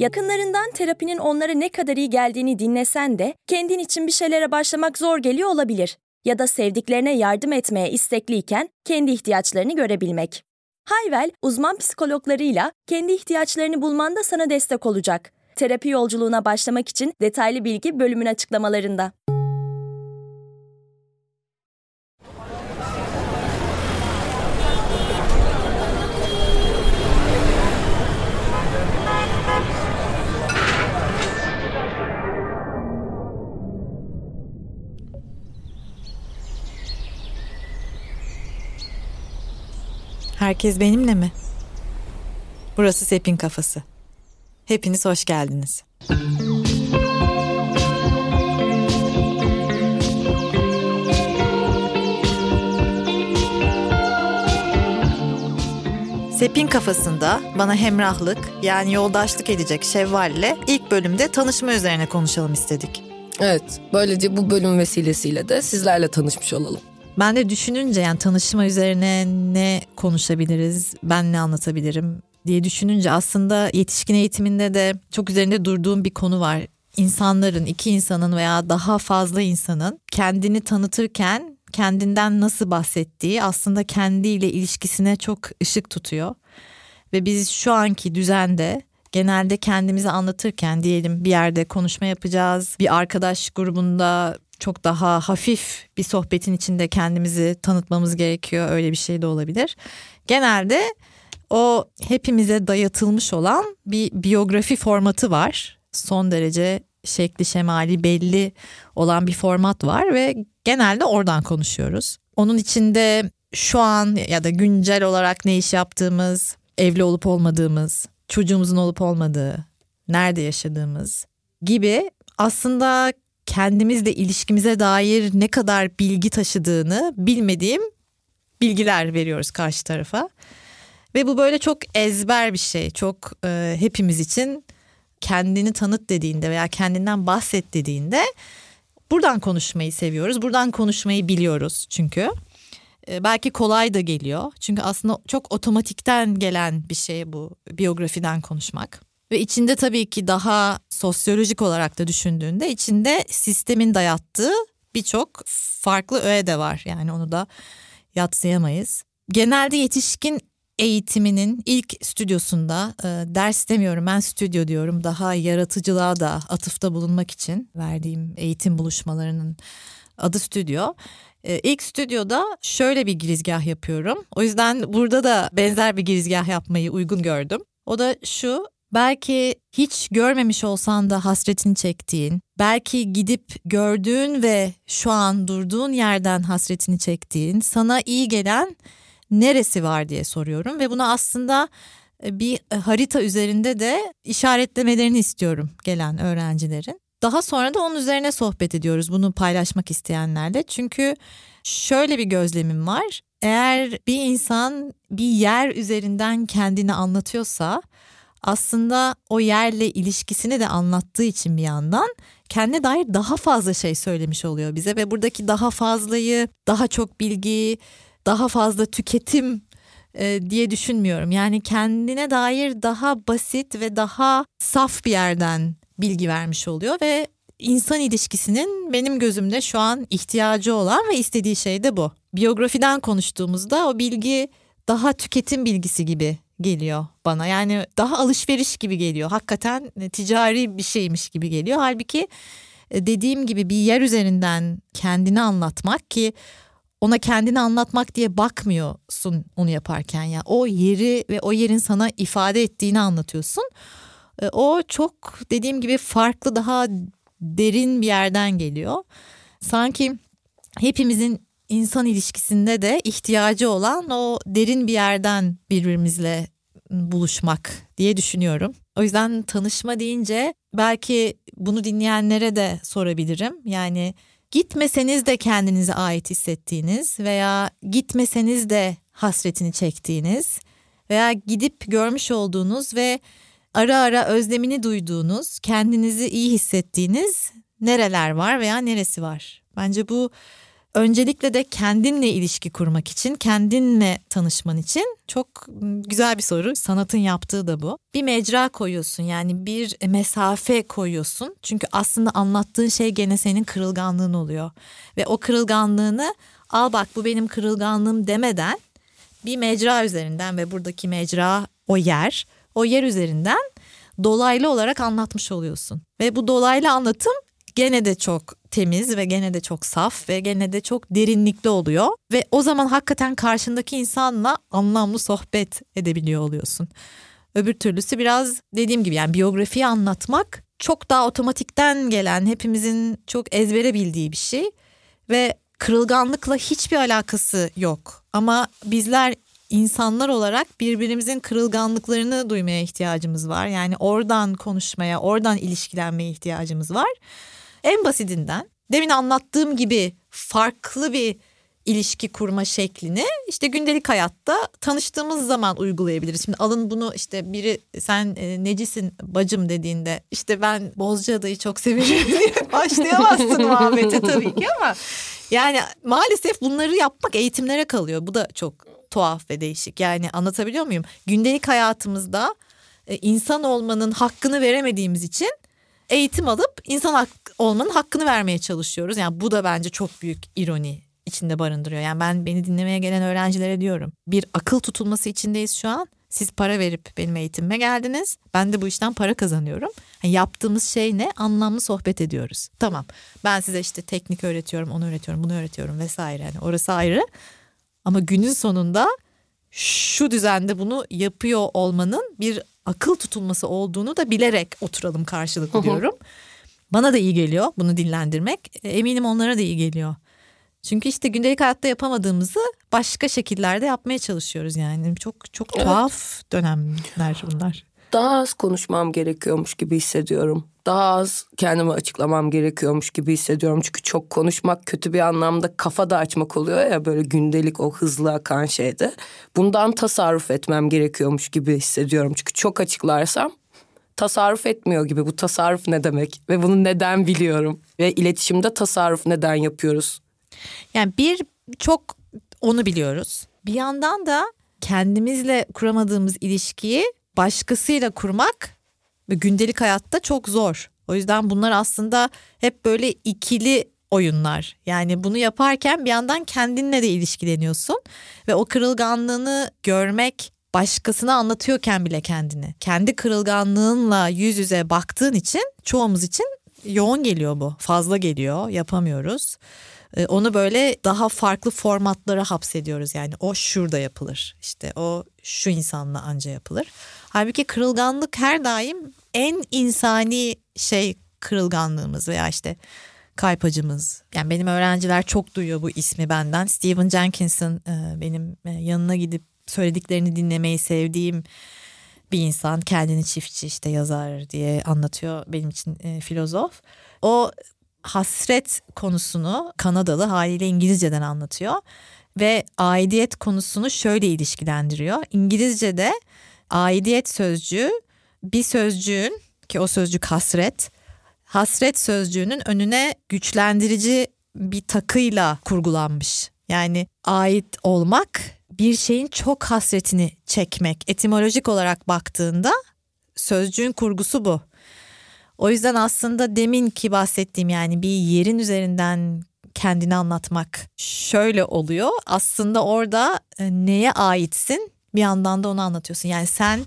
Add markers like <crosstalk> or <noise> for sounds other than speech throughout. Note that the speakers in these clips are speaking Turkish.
Yakınlarından terapinin onlara ne kadar iyi geldiğini dinlesen de kendin için bir şeylere başlamak zor geliyor olabilir. Ya da sevdiklerine yardım etmeye istekliyken kendi ihtiyaçlarını görebilmek. Hayvel, uzman psikologlarıyla kendi ihtiyaçlarını bulmanda sana destek olacak. Terapi yolculuğuna başlamak için detaylı bilgi bölümün açıklamalarında. Herkes benimle mi? Burası Sepin Kafası. Hepiniz hoş geldiniz. Sepin kafasında bana hemrahlık yani yoldaşlık edecek Şevval'le ilk bölümde tanışma üzerine konuşalım istedik. Evet, böylece bu bölüm vesilesiyle de sizlerle tanışmış olalım. Ben de düşününce yani tanışma üzerine ne konuşabiliriz, ben ne anlatabilirim diye düşününce aslında yetişkin eğitiminde de çok üzerinde durduğum bir konu var. İnsanların, iki insanın veya daha fazla insanın kendini tanıtırken kendinden nasıl bahsettiği aslında kendiyle ilişkisine çok ışık tutuyor. Ve biz şu anki düzende genelde kendimizi anlatırken diyelim bir yerde konuşma yapacağız. Bir arkadaş grubunda çok daha hafif bir sohbetin içinde kendimizi tanıtmamız gerekiyor. Öyle bir şey de olabilir. Genelde o hepimize dayatılmış olan bir biyografi formatı var. Son derece şekli şemali belli olan bir format var ve genelde oradan konuşuyoruz. Onun içinde şu an ya da güncel olarak ne iş yaptığımız, evli olup olmadığımız, çocuğumuzun olup olmadığı, nerede yaşadığımız gibi aslında kendimizle ilişkimize dair ne kadar bilgi taşıdığını bilmediğim bilgiler veriyoruz karşı tarafa. Ve bu böyle çok ezber bir şey. Çok e, hepimiz için kendini tanıt dediğinde veya kendinden bahset dediğinde buradan konuşmayı seviyoruz. Buradan konuşmayı biliyoruz çünkü. E, belki kolay da geliyor. Çünkü aslında çok otomatikten gelen bir şey bu biyografiden konuşmak. Ve içinde tabii ki daha sosyolojik olarak da düşündüğünde içinde sistemin dayattığı birçok farklı öğe de var. Yani onu da yatsıyamayız. Genelde yetişkin eğitiminin ilk stüdyosunda e, ders demiyorum ben stüdyo diyorum daha yaratıcılığa da atıfta bulunmak için verdiğim eğitim buluşmalarının adı stüdyo. E, ilk stüdyoda şöyle bir girizgah yapıyorum. O yüzden burada da benzer bir girizgah yapmayı uygun gördüm. O da şu belki hiç görmemiş olsan da hasretini çektiğin, belki gidip gördüğün ve şu an durduğun yerden hasretini çektiğin, sana iyi gelen neresi var diye soruyorum ve bunu aslında e, bir e, harita üzerinde de işaretlemelerini istiyorum gelen öğrencilerin. Daha sonra da onun üzerine sohbet ediyoruz bunu paylaşmak isteyenlerle. Çünkü şöyle bir gözlemim var. Eğer bir insan bir yer üzerinden kendini anlatıyorsa aslında o yerle ilişkisini de anlattığı için bir yandan kendine dair daha fazla şey söylemiş oluyor bize ve buradaki daha fazlayı, daha çok bilgi, daha fazla tüketim e, diye düşünmüyorum. Yani kendine dair daha basit ve daha saf bir yerden bilgi vermiş oluyor ve insan ilişkisinin benim gözümde şu an ihtiyacı olan ve istediği şey de bu. Biyografiden konuştuğumuzda o bilgi daha tüketim bilgisi gibi geliyor bana. Yani daha alışveriş gibi geliyor. Hakikaten e, ticari bir şeymiş gibi geliyor. Halbuki e, dediğim gibi bir yer üzerinden kendini anlatmak ki ona kendini anlatmak diye bakmıyorsun onu yaparken ya. O yeri ve o yerin sana ifade ettiğini anlatıyorsun. E, o çok dediğim gibi farklı daha derin bir yerden geliyor. Sanki hepimizin insan ilişkisinde de ihtiyacı olan o derin bir yerden birbirimizle buluşmak diye düşünüyorum. O yüzden tanışma deyince belki bunu dinleyenlere de sorabilirim. Yani gitmeseniz de kendinize ait hissettiğiniz veya gitmeseniz de hasretini çektiğiniz veya gidip görmüş olduğunuz ve ara ara özlemini duyduğunuz, kendinizi iyi hissettiğiniz nereler var veya neresi var? Bence bu öncelikle de kendinle ilişki kurmak için, kendinle tanışman için çok güzel bir soru. Sanatın yaptığı da bu. Bir mecra koyuyorsun yani bir mesafe koyuyorsun. Çünkü aslında anlattığın şey gene senin kırılganlığın oluyor. Ve o kırılganlığını al bak bu benim kırılganlığım demeden bir mecra üzerinden ve buradaki mecra o yer, o yer üzerinden dolaylı olarak anlatmış oluyorsun. Ve bu dolaylı anlatım gene de çok temiz ve gene de çok saf ve gene de çok derinlikli oluyor. Ve o zaman hakikaten karşındaki insanla anlamlı sohbet edebiliyor oluyorsun. Öbür türlüsü biraz dediğim gibi yani biyografiyi anlatmak çok daha otomatikten gelen hepimizin çok ezbere bildiği bir şey. Ve kırılganlıkla hiçbir alakası yok. Ama bizler insanlar olarak birbirimizin kırılganlıklarını duymaya ihtiyacımız var. Yani oradan konuşmaya, oradan ilişkilenmeye ihtiyacımız var. En basitinden demin anlattığım gibi farklı bir ilişki kurma şeklini işte gündelik hayatta tanıştığımız zaman uygulayabiliriz. Şimdi alın bunu işte biri sen e, necisin bacım dediğinde işte ben Bozcaada'yı çok severim <laughs> diye başlayamazsın muhabbete tabii ki ama yani maalesef bunları yapmak eğitimlere kalıyor. Bu da çok tuhaf ve değişik. Yani anlatabiliyor muyum? Gündelik hayatımızda e, insan olmanın hakkını veremediğimiz için eğitim alıp insan hak olmanın hakkını vermeye çalışıyoruz. Yani bu da bence çok büyük ironi içinde barındırıyor. Yani ben beni dinlemeye gelen öğrencilere diyorum. Bir akıl tutulması içindeyiz şu an. Siz para verip benim eğitimime geldiniz. Ben de bu işten para kazanıyorum. Yani yaptığımız şey ne? Anlamlı sohbet ediyoruz. Tamam. Ben size işte teknik öğretiyorum, onu öğretiyorum, bunu öğretiyorum vesaire. Yani orası ayrı. Ama günün sonunda şu düzende bunu yapıyor olmanın bir akıl tutulması olduğunu da bilerek oturalım karşılıklı diyorum. Bana da iyi geliyor bunu dinlendirmek. E, eminim onlara da iyi geliyor. Çünkü işte gündelik hayatta yapamadığımızı başka şekillerde yapmaya çalışıyoruz yani. Çok çok evet. tuhaf dönemler bunlar. Daha az konuşmam gerekiyormuş gibi hissediyorum. Daha az kendimi açıklamam gerekiyormuş gibi hissediyorum. Çünkü çok konuşmak kötü bir anlamda kafa da açmak oluyor ya böyle gündelik o hızlı akan şeyde. Bundan tasarruf etmem gerekiyormuş gibi hissediyorum. Çünkü çok açıklarsam tasarruf etmiyor gibi. Bu tasarruf ne demek ve bunu neden biliyorum ve iletişimde tasarruf neden yapıyoruz? Yani bir çok onu biliyoruz. Bir yandan da kendimizle kuramadığımız ilişkiyi başkasıyla kurmak gündelik hayatta çok zor. O yüzden bunlar aslında hep böyle ikili oyunlar. Yani bunu yaparken bir yandan kendinle de ilişkileniyorsun ve o kırılganlığını görmek başkasına anlatıyorken bile kendini. Kendi kırılganlığınla yüz yüze baktığın için çoğumuz için yoğun geliyor bu. Fazla geliyor, yapamıyoruz. Ee, onu böyle daha farklı formatlara hapsediyoruz. Yani o şurada yapılır. İşte o şu insanla anca yapılır. Halbuki kırılganlık her daim en insani şey kırılganlığımız veya işte kalp acımız. Yani benim öğrenciler çok duyuyor bu ismi benden. Stephen Jenkins'in e, benim e, yanına gidip söylediklerini dinlemeyi sevdiğim bir insan. Kendini çiftçi işte yazar diye anlatıyor benim için e, filozof. O hasret konusunu Kanadalı haliyle İngilizceden anlatıyor ve aidiyet konusunu şöyle ilişkilendiriyor. İngilizce'de aidiyet sözcüğü bir sözcüğün ki o sözcük hasret, hasret sözcüğünün önüne güçlendirici bir takıyla kurgulanmış. Yani ait olmak bir şeyin çok hasretini çekmek. Etimolojik olarak baktığında sözcüğün kurgusu bu. O yüzden aslında demin ki bahsettiğim yani bir yerin üzerinden kendini anlatmak şöyle oluyor. Aslında orada e, neye aitsin bir yandan da onu anlatıyorsun. Yani sen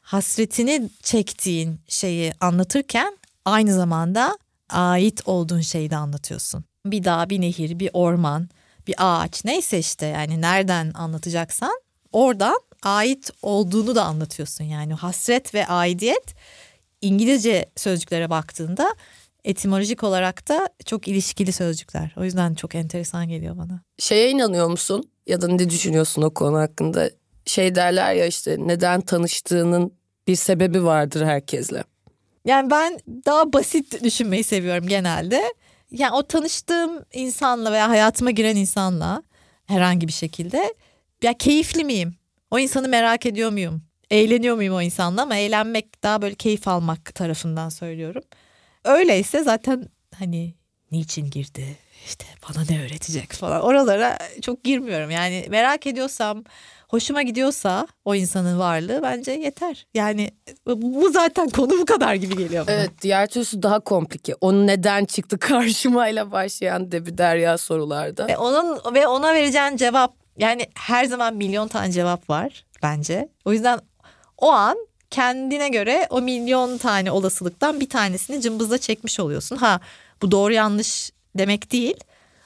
hasretini çektiğin şeyi anlatırken aynı zamanda ait olduğun şeyi de anlatıyorsun. Bir dağ, bir nehir, bir orman, bir ağaç neyse işte yani nereden anlatacaksan oradan ait olduğunu da anlatıyorsun. Yani hasret ve aidiyet İngilizce sözcüklere baktığında etimolojik olarak da çok ilişkili sözcükler. O yüzden çok enteresan geliyor bana. Şeye inanıyor musun? Ya da ne düşünüyorsun o konu hakkında? Şey derler ya işte neden tanıştığının bir sebebi vardır herkesle. Yani ben daha basit düşünmeyi seviyorum genelde. Yani o tanıştığım insanla veya hayatıma giren insanla herhangi bir şekilde ya keyifli miyim? O insanı merak ediyor muyum? Eğleniyor muyum o insanla ama eğlenmek daha böyle keyif almak tarafından söylüyorum. Öyleyse zaten hani niçin girdi? İşte bana ne öğretecek falan. Oralara çok girmiyorum. Yani merak ediyorsam, hoşuma gidiyorsa o insanın varlığı bence yeter. Yani bu zaten konu bu kadar gibi geliyor bana. Evet diğer türlüsü daha komplike. O neden çıktı <laughs> karşımayla başlayan Debi Derya sorularda. Ve onun ve ona vereceğin cevap yani her zaman milyon tane cevap var bence. O yüzden o an kendine göre o milyon tane olasılıktan bir tanesini cımbızla çekmiş oluyorsun. Ha bu doğru yanlış demek değil.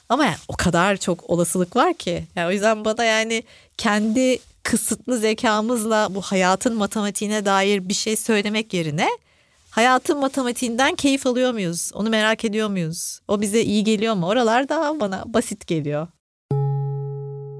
Ama yani o kadar çok olasılık var ki. Yani o yüzden bana yani kendi kısıtlı zekamızla bu hayatın matematiğine dair bir şey söylemek yerine hayatın matematiğinden keyif alıyor muyuz? Onu merak ediyor muyuz? O bize iyi geliyor mu? Oralar daha bana basit geliyor.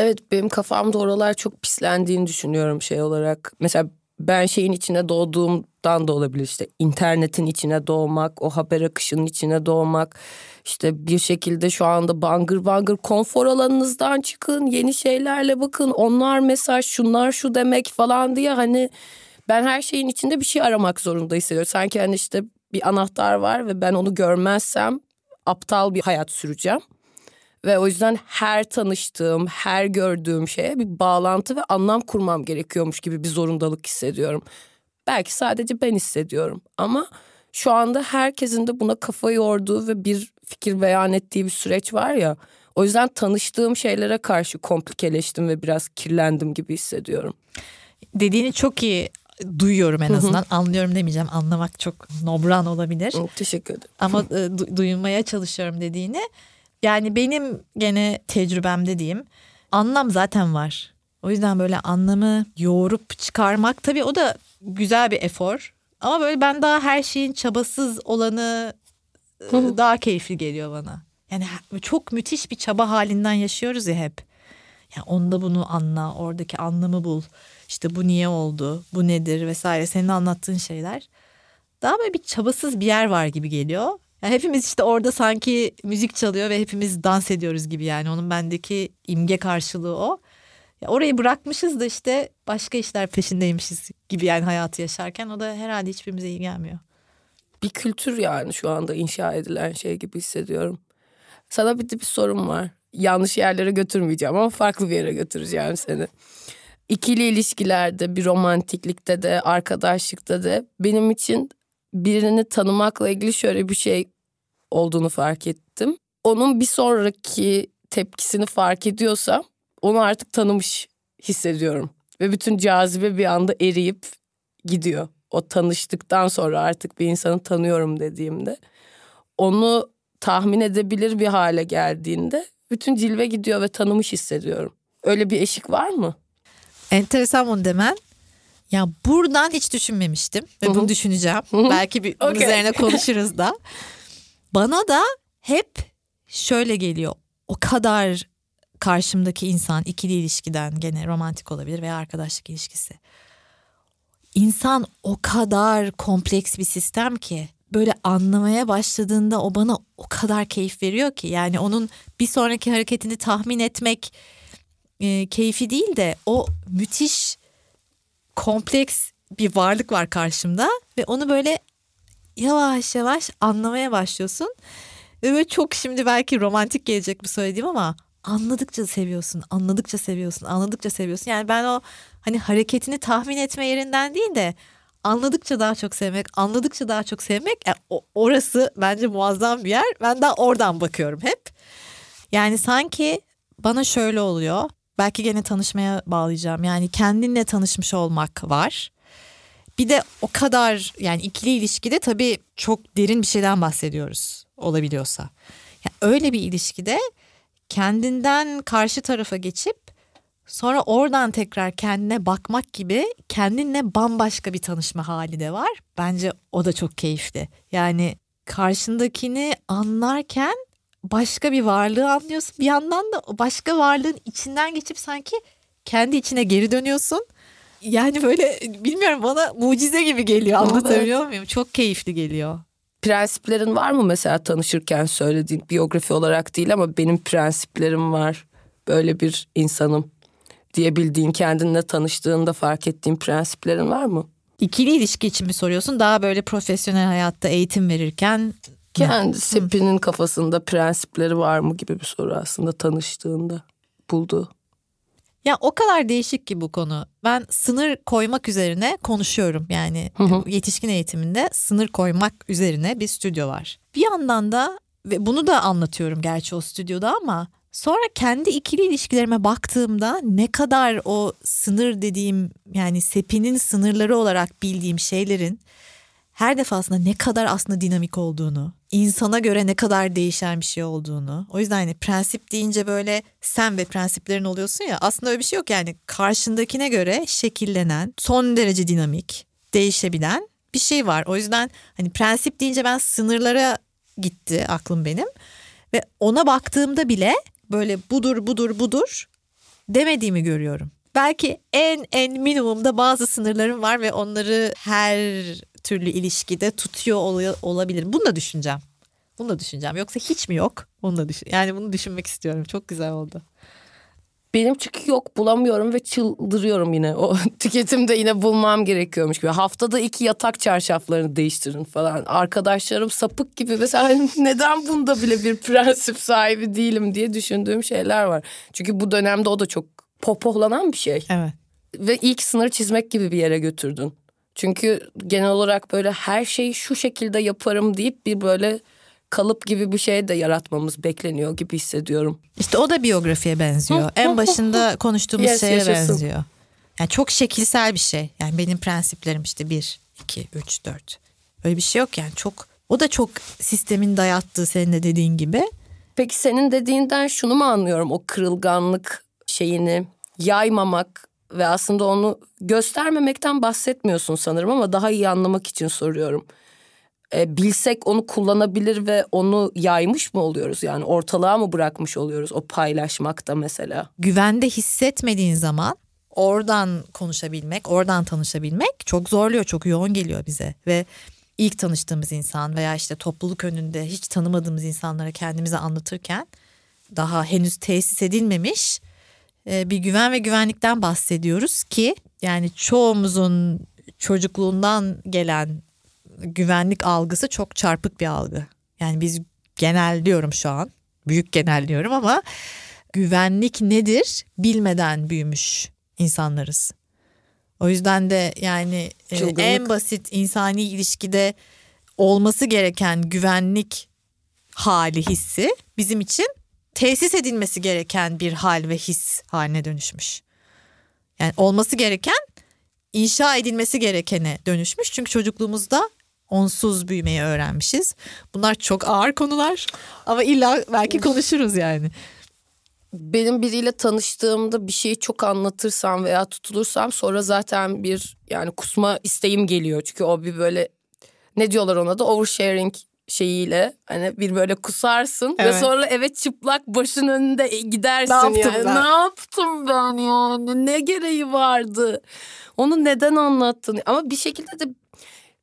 Evet benim kafamda oralar çok pislendiğini düşünüyorum şey olarak. Mesela ben şeyin içine doğduğumdan da olabilir işte internetin içine doğmak, o haber akışının içine doğmak. işte bir şekilde şu anda bangır bangır konfor alanınızdan çıkın, yeni şeylerle bakın. Onlar mesaj, şunlar şu demek falan diye hani ben her şeyin içinde bir şey aramak zorunda hissediyorum. Sanki hani işte bir anahtar var ve ben onu görmezsem aptal bir hayat süreceğim. Ve o yüzden her tanıştığım, her gördüğüm şeye bir bağlantı ve anlam kurmam gerekiyormuş gibi bir zorundalık hissediyorum. Belki sadece ben hissediyorum ama şu anda herkesin de buna kafa yorduğu ve bir fikir beyan ettiği bir süreç var ya. O yüzden tanıştığım şeylere karşı komplikeleştim ve biraz kirlendim gibi hissediyorum. Dediğini çok iyi duyuyorum en azından. Anlıyorum demeyeceğim. Anlamak çok nobran olabilir. Teşekkür ederim. Ama e, du- duymaya çalışıyorum dediğini. Yani benim gene tecrübemde diyeyim anlam zaten var. O yüzden böyle anlamı yoğurup çıkarmak tabii o da güzel bir efor. Ama böyle ben daha her şeyin çabasız olanı daha keyifli geliyor bana. Yani çok müthiş bir çaba halinden yaşıyoruz ya hep. Yani onda bunu anla, oradaki anlamı bul. İşte bu niye oldu, bu nedir vesaire senin anlattığın şeyler. Daha böyle bir çabasız bir yer var gibi geliyor. Yani hepimiz işte orada sanki müzik çalıyor ve hepimiz dans ediyoruz gibi yani onun bendeki imge karşılığı o. Ya orayı bırakmışız da işte başka işler peşindeymişiz gibi yani hayatı yaşarken o da herhalde hiçbirimize iyi gelmiyor. Bir kültür yani şu anda inşa edilen şey gibi hissediyorum. Sana bir de bir sorum var. Yanlış yerlere götürmeyeceğim ama farklı bir yere götüreceğim seni. İkili ilişkilerde, bir romantiklikte de, arkadaşlıkta da benim için birini tanımakla ilgili şöyle bir şey olduğunu fark ettim. Onun bir sonraki tepkisini fark ediyorsam onu artık tanımış hissediyorum. Ve bütün cazibe bir anda eriyip gidiyor. O tanıştıktan sonra artık bir insanı tanıyorum dediğimde. Onu tahmin edebilir bir hale geldiğinde bütün cilve gidiyor ve tanımış hissediyorum. Öyle bir eşik var mı? Enteresan onu demen. Ya buradan hiç düşünmemiştim ve bunu düşüneceğim. Belki bir okay. üzerine konuşuruz da. <laughs> Bana da hep şöyle geliyor. O kadar karşımdaki insan ikili ilişkiden gene romantik olabilir veya arkadaşlık ilişkisi. İnsan o kadar kompleks bir sistem ki böyle anlamaya başladığında o bana o kadar keyif veriyor ki yani onun bir sonraki hareketini tahmin etmek e, keyfi değil de o müthiş kompleks bir varlık var karşımda ve onu böyle yavaş yavaş anlamaya başlıyorsun. Ve çok şimdi belki romantik gelecek bu söylediğim ama anladıkça seviyorsun, anladıkça seviyorsun, anladıkça seviyorsun. Yani ben o hani hareketini tahmin etme yerinden değil de anladıkça daha çok sevmek, anladıkça daha çok sevmek yani orası bence muazzam bir yer. Ben daha oradan bakıyorum hep. Yani sanki bana şöyle oluyor belki gene tanışmaya bağlayacağım. Yani kendinle tanışmış olmak var. Bir de o kadar yani ikili ilişkide tabii çok derin bir şeyden bahsediyoruz olabiliyorsa. Yani öyle bir ilişkide kendinden karşı tarafa geçip sonra oradan tekrar kendine bakmak gibi kendinle bambaşka bir tanışma hali de var. Bence o da çok keyifli. Yani karşındakini anlarken başka bir varlığı anlıyorsun. Bir yandan da başka varlığın içinden geçip sanki kendi içine geri dönüyorsun. Yani böyle bilmiyorum bana mucize gibi geliyor anlatabiliyor muyum? Çok keyifli geliyor. Prensiplerin var mı mesela tanışırken söylediğin biyografi olarak değil ama benim prensiplerim var. Böyle bir insanım diyebildiğin kendinle tanıştığında fark ettiğin prensiplerin var mı? İkili ilişki için mi soruyorsun? Daha böyle profesyonel hayatta eğitim verirken Kendi Sepi'nin kafasında prensipleri var mı gibi bir soru aslında tanıştığında buldu. Ya o kadar değişik ki bu konu. Ben sınır koymak üzerine konuşuyorum. Yani Hı hı. yetişkin eğitiminde sınır koymak üzerine bir stüdyo var. Bir yandan da ve bunu da anlatıyorum gerçi o stüdyoda ama sonra kendi ikili ilişkilerime baktığımda ne kadar o sınır dediğim yani sepinin sınırları olarak bildiğim şeylerin her defasında ne kadar aslında dinamik olduğunu, insana göre ne kadar değişen bir şey olduğunu. O yüzden hani prensip deyince böyle sen ve prensiplerin oluyorsun ya aslında öyle bir şey yok yani karşındakine göre şekillenen, son derece dinamik, değişebilen bir şey var. O yüzden hani prensip deyince ben sınırlara gitti aklım benim ve ona baktığımda bile böyle budur budur budur demediğimi görüyorum. Belki en en minimumda bazı sınırlarım var ve onları her türlü ilişkide tutuyor oluyor, olabilir. Bunu da düşüneceğim. Bunu da düşüneceğim. Yoksa hiç mi yok? Onu da düşün. Yani bunu düşünmek istiyorum. Çok güzel oldu. Benim çünkü yok bulamıyorum ve çıldırıyorum yine. O <laughs> tüketimde yine bulmam gerekiyormuş gibi. Haftada iki yatak çarşaflarını değiştirin falan. Arkadaşlarım sapık gibi mesela <laughs> neden bunda bile bir prensip sahibi değilim diye düşündüğüm şeyler var. Çünkü bu dönemde o da çok popohlanan bir şey. Evet. Ve ilk sınır çizmek gibi bir yere götürdün. Çünkü genel olarak böyle her şeyi şu şekilde yaparım deyip bir böyle kalıp gibi bir şey de yaratmamız bekleniyor gibi hissediyorum. İşte o da biyografiye benziyor. en başında konuştuğumuz Yes, şeye yaşasın. benziyor. Yani çok şekilsel bir şey. Yani benim prensiplerim işte bir, iki, üç, dört. Öyle bir şey yok yani çok. O da çok sistemin dayattığı senin de dediğin gibi. Peki senin dediğinden şunu mu anlıyorum? O kırılganlık şeyini yaymamak ve aslında onu göstermemekten bahsetmiyorsun sanırım ama daha iyi anlamak için soruyorum. E, bilsek onu kullanabilir ve onu yaymış mı oluyoruz? Yani ortalığa mı bırakmış oluyoruz o paylaşmakta mesela? güvende hissetmediğin zaman oradan konuşabilmek, oradan tanışabilmek çok zorluyor, çok yoğun geliyor bize ve ilk tanıştığımız insan veya işte topluluk önünde hiç tanımadığımız insanlara kendimizi anlatırken daha henüz tesis edilmemiş bir güven ve güvenlikten bahsediyoruz ki yani çoğumuzun çocukluğundan gelen güvenlik algısı çok çarpık bir algı. Yani biz genelliyorum şu an. Büyük genelliyorum ama güvenlik nedir bilmeden büyümüş insanlarız. O yüzden de yani e, Çılgınlık. en basit insani ilişkide olması gereken güvenlik hali hissi bizim için tesis edilmesi gereken bir hal ve his haline dönüşmüş. Yani olması gereken inşa edilmesi gerekene dönüşmüş. Çünkü çocukluğumuzda onsuz büyümeyi öğrenmişiz. Bunlar çok ağır konular ama illa belki konuşuruz yani. benim biriyle tanıştığımda bir şeyi çok anlatırsam veya tutulursam sonra zaten bir yani kusma isteğim geliyor. Çünkü o bir böyle ne diyorlar ona da oversharing şeyiyle hani bir böyle kusarsın ve Evet. sonra eve çıplak başın önünde gidersin Ne yaptım yani. ben? Ne yaptım ben yani? Ne gereği vardı? Onu neden anlattın? Ama bir şekilde de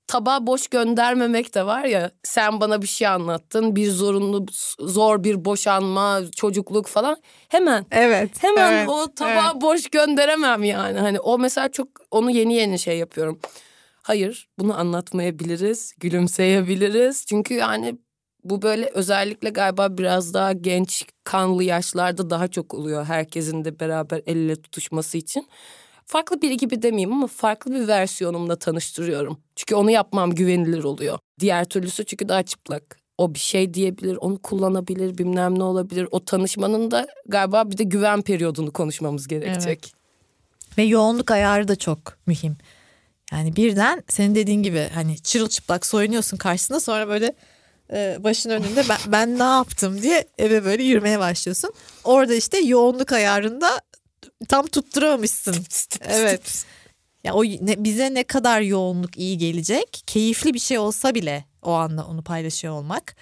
tabağı boş göndermemek de var ya sen bana bir şey anlattın bir zorunlu zor bir boşanma çocukluk falan hemen Evet. hemen evet, o tabağı boş gönderemem yani hani o mesela çok onu yeni yeni şey yapıyorum. Hayır bunu anlatmayabiliriz gülümseyebiliriz çünkü yani bu böyle özellikle galiba biraz daha genç kanlı yaşlarda daha çok oluyor herkesin de beraber el ele tutuşması için. Farklı biri gibi demeyeyim ama farklı bir versiyonumla tanıştırıyorum. Çünkü onu yapmam güvenilir oluyor. Diğer türlüsü çünkü daha çıplak. O bir şey diyebilir, onu kullanabilir, bilmem ne olabilir. O tanışmanın da galiba bir de güven periyodunu konuşmamız gerekecek. Ve yoğunluk ayarı da çok mühim. Yani birden senin dediğin gibi hani çırılçıplak soyunuyorsun karşısında sonra böyle e, başın önünde ben, ben ne yaptım diye eve böyle yürümeye başlıyorsun. Orada işte yoğunluk ayarında tam tutturamamışsın. Evet. Ya o ne, bize ne kadar yoğunluk iyi gelecek, keyifli bir şey olsa bile o anda onu paylaşıyor olmak.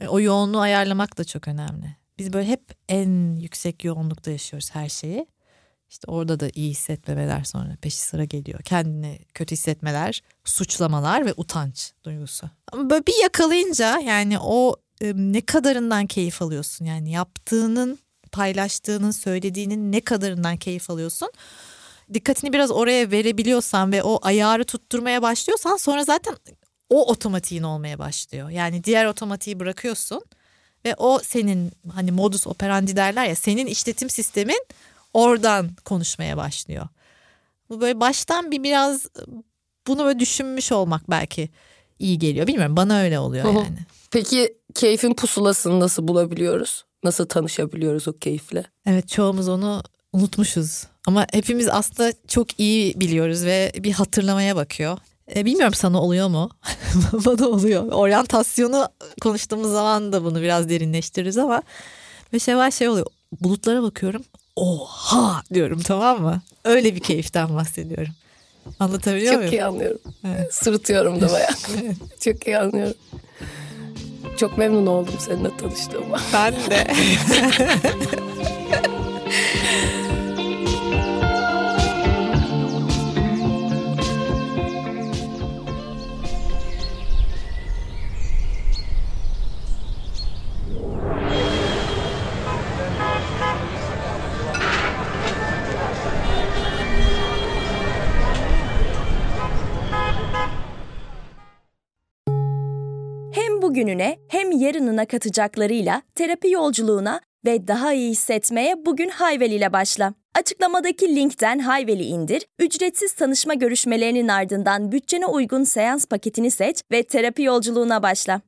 E, o yoğunluğu ayarlamak da çok önemli. Biz böyle hep en yüksek yoğunlukta yaşıyoruz her şeyi. İşte orada da iyi hissetmemeler sonra peşi sıra geliyor. Kendini kötü hissetmeler, suçlamalar ve utanç duygusu. Ama böyle bir yakalayınca yani o ne kadarından keyif alıyorsun? Yani yaptığının, paylaştığının, söylediğinin ne kadarından keyif alıyorsun? Dikkatini biraz oraya verebiliyorsan ve o ayarı tutturmaya başlıyorsan sonra zaten o otomatiğin olmaya başlıyor. Yani diğer otomatiği bırakıyorsun ve o senin hani modus operandi derler ya senin işletim sistemin oradan konuşmaya başlıyor. Bu böyle baştan bir biraz bunu böyle düşünmüş olmak belki iyi geliyor. Bilmiyorum bana öyle oluyor yani. Peki keyfin pusulasını nasıl bulabiliyoruz? Nasıl tanışabiliyoruz o keyifle? Evet çoğumuz onu unutmuşuz. Ama hepimiz aslında çok iyi biliyoruz ve bir hatırlamaya bakıyor. E, bilmiyorum sana oluyor mu? <laughs> Bana oluyor. Oryantasyonu konuştuğumuz zaman da bunu biraz derinleştiririz ama ve şey var şey oluyor. Bulutlara bakıyorum. Oha diyorum tamam mı? Öyle bir keyiften bahsediyorum. Anlatabiliyor Çok muyum? iyi anlıyorum. Evet. Sırıtıyorum da bayağı. <laughs> Çok iyi anlıyorum. Çok memnun oldum seninle tanıştığıma. Ben de. <laughs> bugününe hem yarınına katacaklarıyla terapi yolculuğuna ve daha iyi hissetmeye bugün Hayvel ile başla. Açıklamadaki linkten Hayvel'i indir, ücretsiz tanışma görüşmelerinin ardından bütçene uygun seans paketini seç ve terapi yolculuğuna başla.